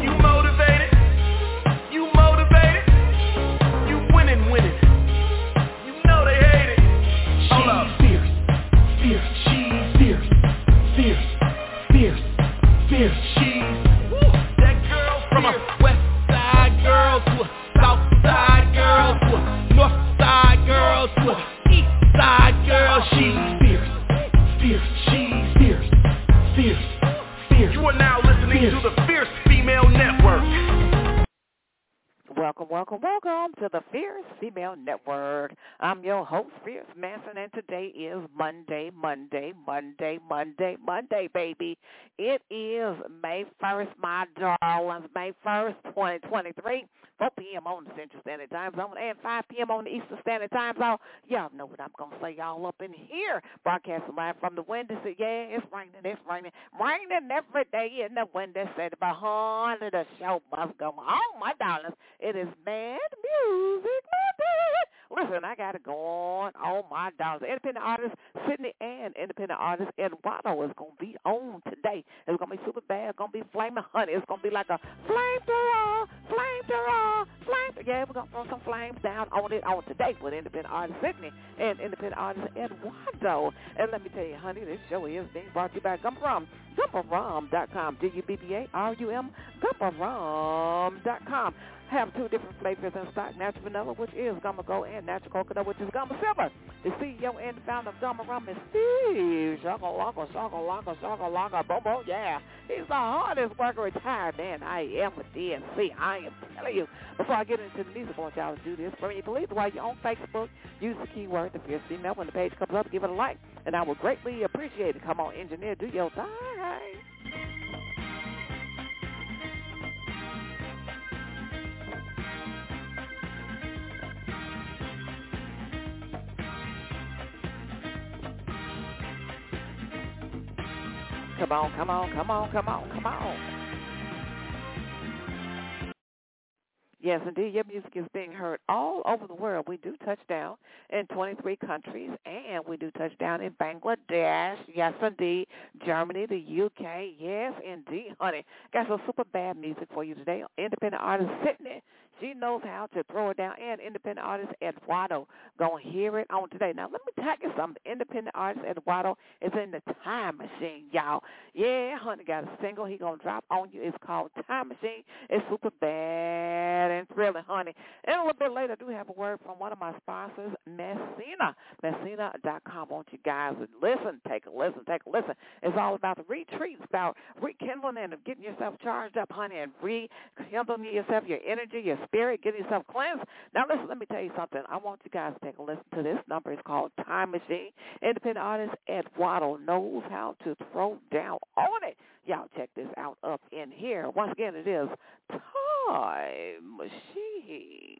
you y'all know what I'm going to say, y'all up in here, broadcasting live from the window. Say, yeah, it's raining, it's raining, raining every day in the window. Said behind the show must go on, my darlings. It is Mad Music Monday. Listen, I got to go on. Oh, my darlings. Independent artist Sydney and independent artist Eduardo is going to be on today. It's going to be super bad. It's going to be flaming honey. It's going to be like a flame thrower, flame thrower, flame. Yeah, we're going to throw some flames down on it on today with independent artist Sydney and independent artist Eduardo. And let me tell you, honey, this show is being brought to you by Gumbarum, gumbarum.com, G-U-B-B-A-R-U-M, gumbarum.com have two different flavors in stock, natural vanilla, which is Gumma Gold, and natural coconut, which is Gumma Silver. The CEO and founder of Gumma Rum is Steve Shakalaka, Shakalaka, Shakalaka, Bobo, yeah. He's the hardest worker retired man I am with DNC. I am telling you. Before I get into the music, I want y'all to do this for me. Please, while you're on Facebook, use the keyword, the fierce female. When the page comes up, give it a like, and I will greatly appreciate it. Come on, engineer, do your thing. Come on, come on, come on, come on, come on. Yes, indeed. Your music is being heard all over the world. We do touch down in 23 countries, and we do touch down in Bangladesh. Yes, indeed. Germany, the UK. Yes, indeed, honey. Got some super bad music for you today. Independent artist Sydney she knows how to throw it down. And independent artist Eduardo gonna hear it on today. Now let me tell you something. Independent artist Eduardo is in the time machine, y'all. Yeah, honey got a single he gonna drop on you. It's called Time Machine. It's super bad and thrilling, honey. And a little bit later, I do have a word from one of my sponsors, Messina. Messina.com. I want you guys to listen, take a listen, take a listen. It's all about the retreats, about rekindling and getting yourself charged up, honey, and rekindling yourself, your energy, your spirit, get yourself cleansed. Now listen, let me tell you something. I want you guys to take a listen to this number. It's called Time Machine. Independent artist Ed Waddle knows how to throw down on it. Y'all check this out up in here. Once again, it is Time Machine.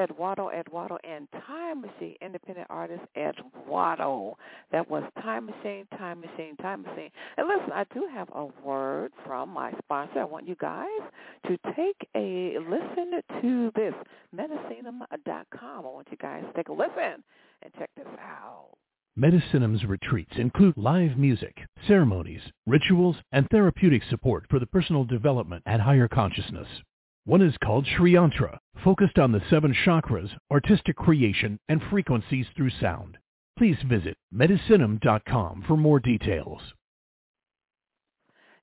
Eduardo Eduardo and Time Machine independent artist Eduardo. That was Time Machine, Time Machine, Time Machine. And listen, I do have a word from my sponsor. I want you guys to take a listen to this, Medisinem.com. I want you guys to take a listen and check this out. Medisinem's retreats include live music, ceremonies, rituals, and therapeutic support for the personal development and higher consciousness. One is called Sri Yantra, focused on the seven chakras, artistic creation, and frequencies through sound. Please visit medisinem.com for more details.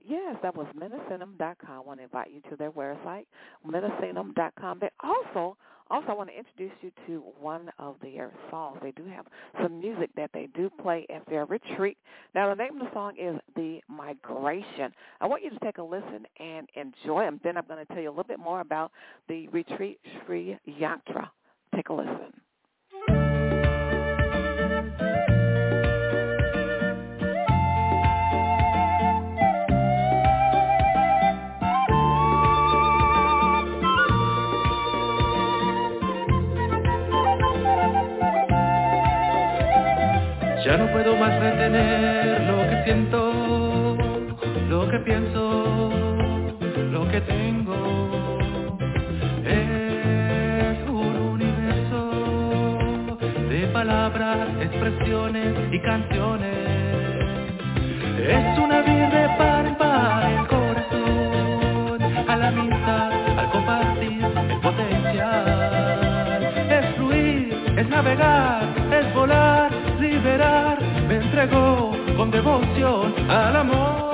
Yes, that was medisinem.com. I want to invite you to their website, medisinem.com. They also, also I want to introduce you to one of their songs. They do have some music that they do play at their retreat. Now, the name of the song is The Migration. I want you to take a listen and enjoy them. Then I'm going to tell you a little bit more about the retreat Sri Yatra. Take a listen. No puedo más retener lo que siento, lo que pienso, lo que tengo. Es un universo de palabras, expresiones y canciones. Es una vida de el corazón, a la amistad, al compartir el potencial. Es fluir, es navegar, es volar liberar, con devoción al amor.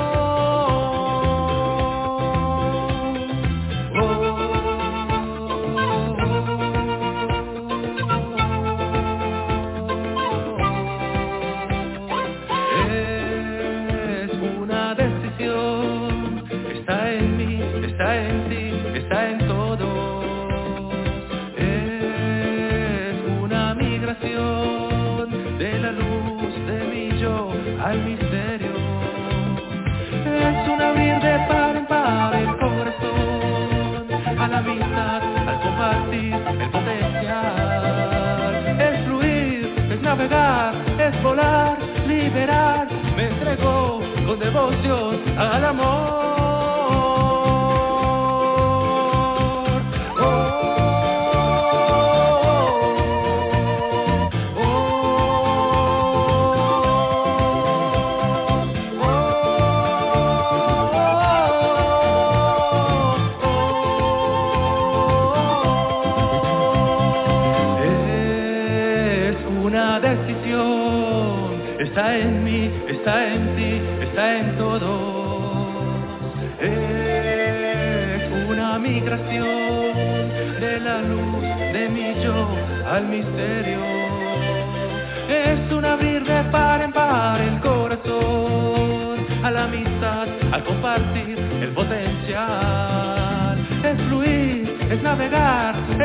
Devoción al amor.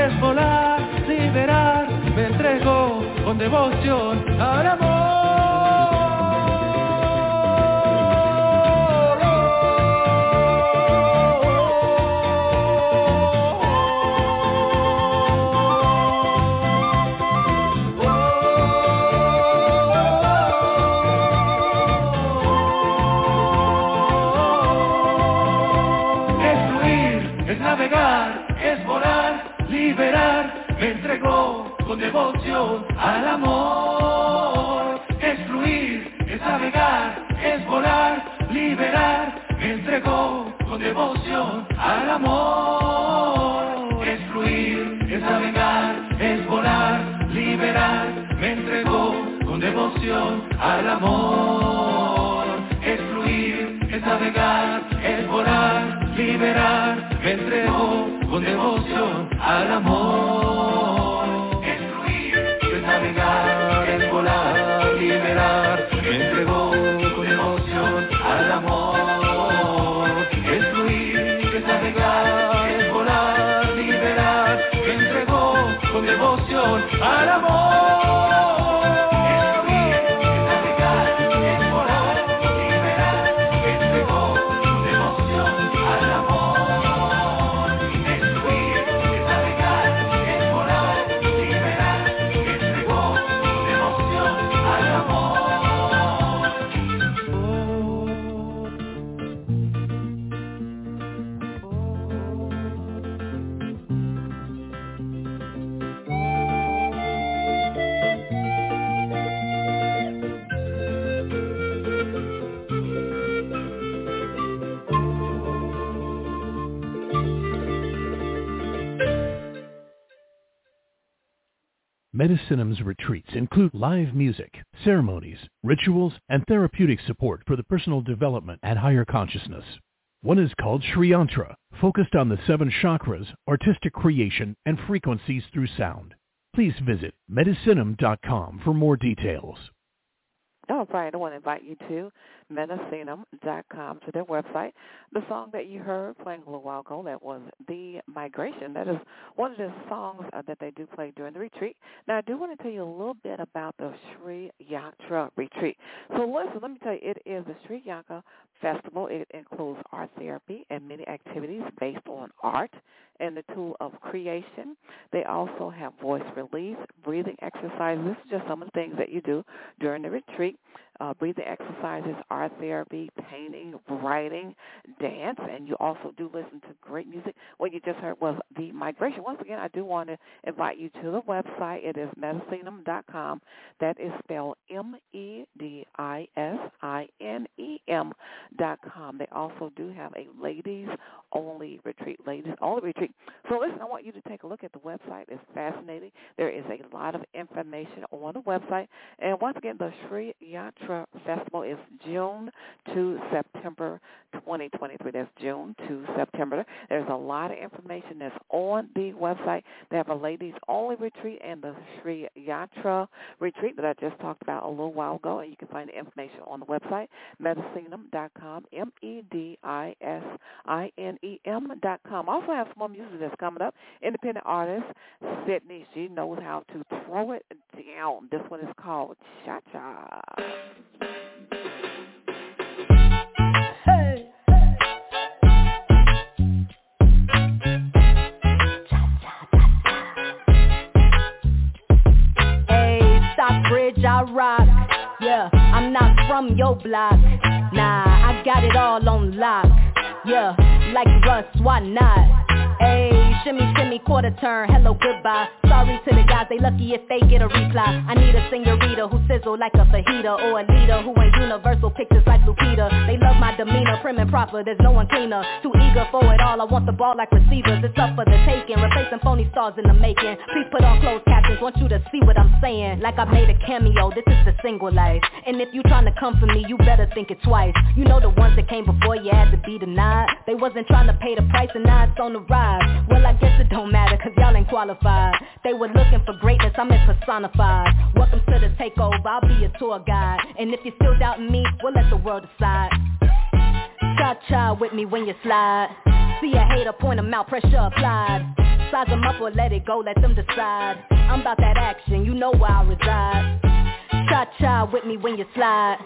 Es volar, liberar, me entrego con devoción al amor. Devoción al amor. Es fluir, es navegar, es volar, liberar. Me entregó con devoción al amor. Es fluir, es navegar, es volar, liberar. Me entregó con devoción al amor. Es fluir, es navegar, es volar, liberar. Me entregó con devoción al amor. Medisinem's retreats include live music, ceremonies, rituals, and therapeutic support for the personal development and higher consciousness. One is called Sri Yantra, focused on the seven chakras, artistic creation, and frequencies through sound. Please visit medisinem.com for more details. All right, I want to invite you to medisinem.com to their website. The song that you heard playing a little while ago, that was The Migration. That is one of the songs uh, that they do play during the retreat. Now, I do want to tell you a little bit about the Sri Yatra retreat. So listen, let me tell you, it is the Sri Yatra Festival. It includes art therapy and many activities based on art and the tool of creation. They also have voice release, breathing exercises. This is just some of the things that you do during the retreat uh, breathing exercises, art therapy, painting, writing, dance, and you also do listen to great music. What you just heard was The Migration. Once again, I do want to invite you to the website. It is medisinem.com. That is spelled M-E-D-I-S-I-N-E-M dot com. They also do have a ladies only retreat, ladies only retreat. So listen, I want you to take a look at the website. It's fascinating. There is a lot of information on the website. And once again, the Sri Yatra Festival is June to September 2023. That's June to September. There's a lot of information that's on the website. They have a ladies only retreat and the Sri Yatra retreat that I just talked about a little while ago. And you can find the information on the website, medisinem.com, M-E-D-I-S-I-N-E-M.com. I Also have some more music that's coming up. Independent artist Sydney, she knows how to throw it down. This one is called Cha Cha. I from your block. Nah, I got it all on lock. Yeah, like Russ, why not? Shimmy, shimmy, quarter turn, hello, goodbye. Sorry to the guys, they lucky if they get a reply. I need a senorita who sizzle like a fajita Or a leader who ain't universal pictures like Lupita. They love my demeanor, prim and proper, there's no one cleaner. Too eager for it all, I want the ball like receivers. It's up for the taking, replacing phony stars in the making. Please put on closed captions, want you to see what I'm saying. Like I made a cameo, this is the single life. And if you trying to come for me, you better think it twice. You know the ones that came before you had to be denied. They wasn't trying to pay the price and now it's on the rise. Well, I guess it don't matter, cause y'all ain't qualified. They were looking for greatness, I'm in personified. Welcome to the takeover, I'll be your tour guide. And if you're still doubting me, we'll let the world decide. Cha-cha with me when you slide. See a hater, point them out, pressure applied. Size them up or let it go, let them decide. I'm about that action, you know where I reside. Cha-cha with me when you slide.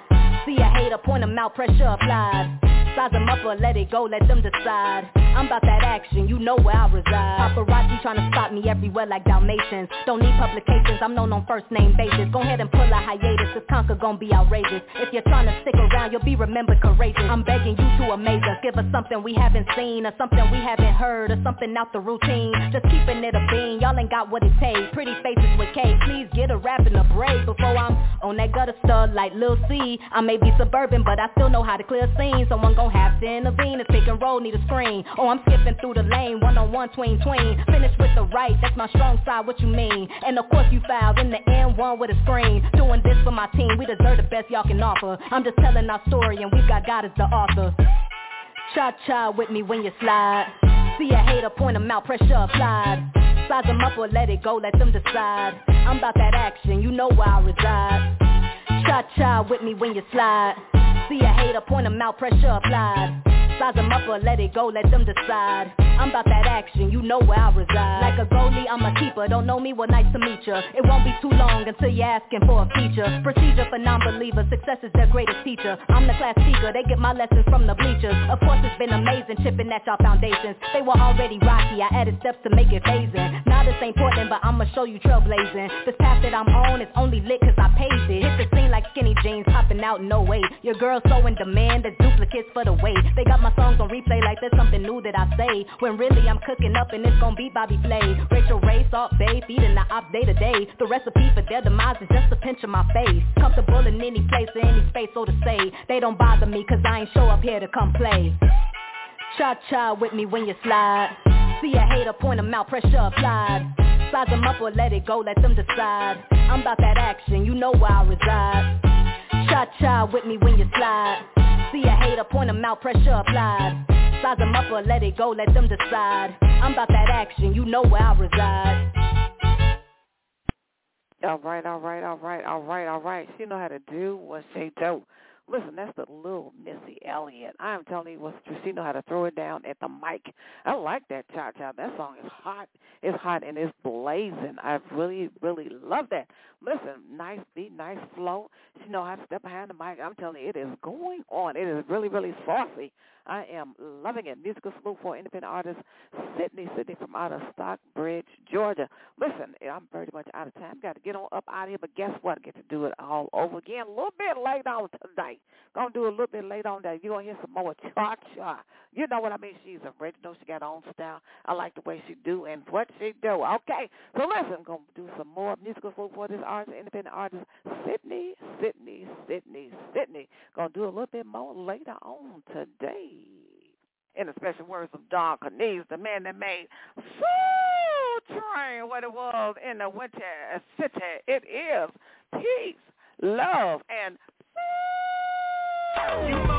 See a hater, point them out, pressure applied. Size them up or let it go, let them decide. I'm about that action, you know where I reside. Paparazzi trying to spot me everywhere like Dalmatians. Don't need publications, I'm known on first name basis. Go ahead and pull a hiatus, cause Conquer gon' be outrageous. If you're trying to stick around, you'll be remembered courageous. I'm begging you to amaze us, give us something we haven't seen, or something we haven't heard, or something out the routine. Just keeping it a bean, y'all ain't got what it takes. Pretty faces with K, please get a rap and a break before I'm on that gutter stud like Lil C. I may be suburban, but I still know how to clear scenes. Someone gon' have to intervene if pick and roll need a screen. Oh, I'm skipping through the lane, one on one, tween, tween. Finish with the right, that's my strong side, what you mean? And of course you fouled in the end one with a screen. Doing this for my team, we deserve the best y'all can offer. I'm just telling our story and we've got God as the author. Cha-cha with me when you slide. See a hater, point them out, pressure applied. Size them up or let it go, let them decide. I'm about that action, you know where I reside. Cha-cha with me when you slide. See a hater, point them out, pressure applied. Size them up or let it go, let them decide. I'm about that action, you know where I reside. Like a goalie, I'm a keeper. Don't know me, well nice to meet ya. It won't be too long until you're asking for a feature. Procedure for non-believers, success is their greatest teacher. I'm the class speaker, they get my lessons from the bleachers. Of course it's been amazing chipping at y'all foundations. They were already rocky, I added steps to make it phasing. Now this ain't Portland, but I'ma show you trailblazing. This path that I'm on is only lit cause I paved it. Hit the scene like skinny jeans, popping out no way. Your girl's so in demand, there's duplicates for the weight. They got my songs on replay like there's something new that I say. When really I'm cooking up and it's gon' be Bobby Flay. Rachael Ray, Salt Bae, feeding the op day to day. The recipe for their demise is just a pinch of my face. Comfortable in any place or any space, so to say. They don't bother me cause I ain't show up here to come play. Cha-cha with me when you slide. See a hater, point them out, pressure applied. Size them up or let it go, let them decide. I'm about that action, you know where I reside. Cha-cha with me when you slide. See a hater, point them out, pressure applied. Size them up or let it go, let them decide. I'm about that action, you know where I reside. All right, all right, all right, all right, all right. She know how to do what she do. Listen, that's the little Missy Elliott. I am telling you what she know how to throw it down at the mic. I like that cha cha. That song is hot. It's hot and it's blazing. I really, really love that. Listen, nice beat, nice flow. She know how to step behind the mic. I'm telling you, it is going on. It is really, really saucy. I am loving it. Musical salute for independent artist Sydney, Sydney from out of Stockbridge, Georgia. Listen, I'm very much out of time. Got to get on up out of here, but guess what? I get to do it all over again a little bit later on tonight. Gonna do a little bit later on that. You're gonna hear some more cha cha. You know what I mean? She's original. She got her own style. I like the way she do and what she do. Okay, so listen, I'm gonna do some more musical salute for this artist, independent artist Sydney, Sydney, Sydney, Sydney. Gonna do a little bit more later on today in the special words of Don Cornelius, the man that made Soul Train what it was in the winter city. It is peace, love, and you you